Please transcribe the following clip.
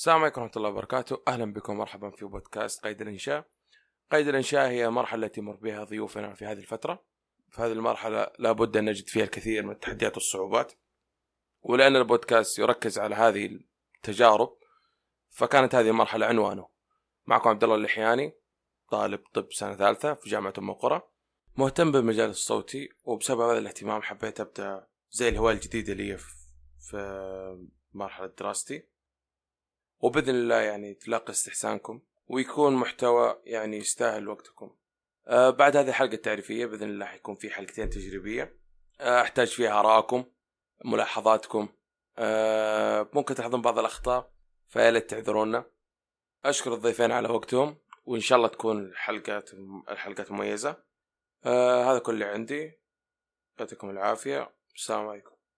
السلام عليكم ورحمة الله وبركاته، أهلا بكم مرحبا في بودكاست قيد الإنشاء. قيد الإنشاء هي مرحلة التي يمر بها ضيوفنا في هذه الفترة. في هذه المرحلة لابد أن نجد فيها الكثير من التحديات والصعوبات. ولأن البودكاست يركز على هذه التجارب فكانت هذه المرحلة عنوانه. معكم عبد الله اللحياني طالب طب سنة ثالثة في جامعة أم القرى. مهتم بالمجال الصوتي وبسبب هذا الاهتمام حبيت أبدأ زي الهواية الجديدة لي في مرحلة دراستي. وبإذن الله يعني تلاقي استحسانكم ويكون محتوى يعني يستاهل وقتكم. آه بعد هذه الحلقة التعريفية بإذن الله حيكون في حلقتين تجريبية آه أحتاج فيها ارائكم ملاحظاتكم آه ممكن تلاحظون بعض الأخطاء فيا ليت تعذرونا. أشكر الضيفين على وقتهم وإن شاء الله تكون الحلقات الحلقات مميزة. آه هذا كل اللي عندي يعطيكم العافية السلام عليكم.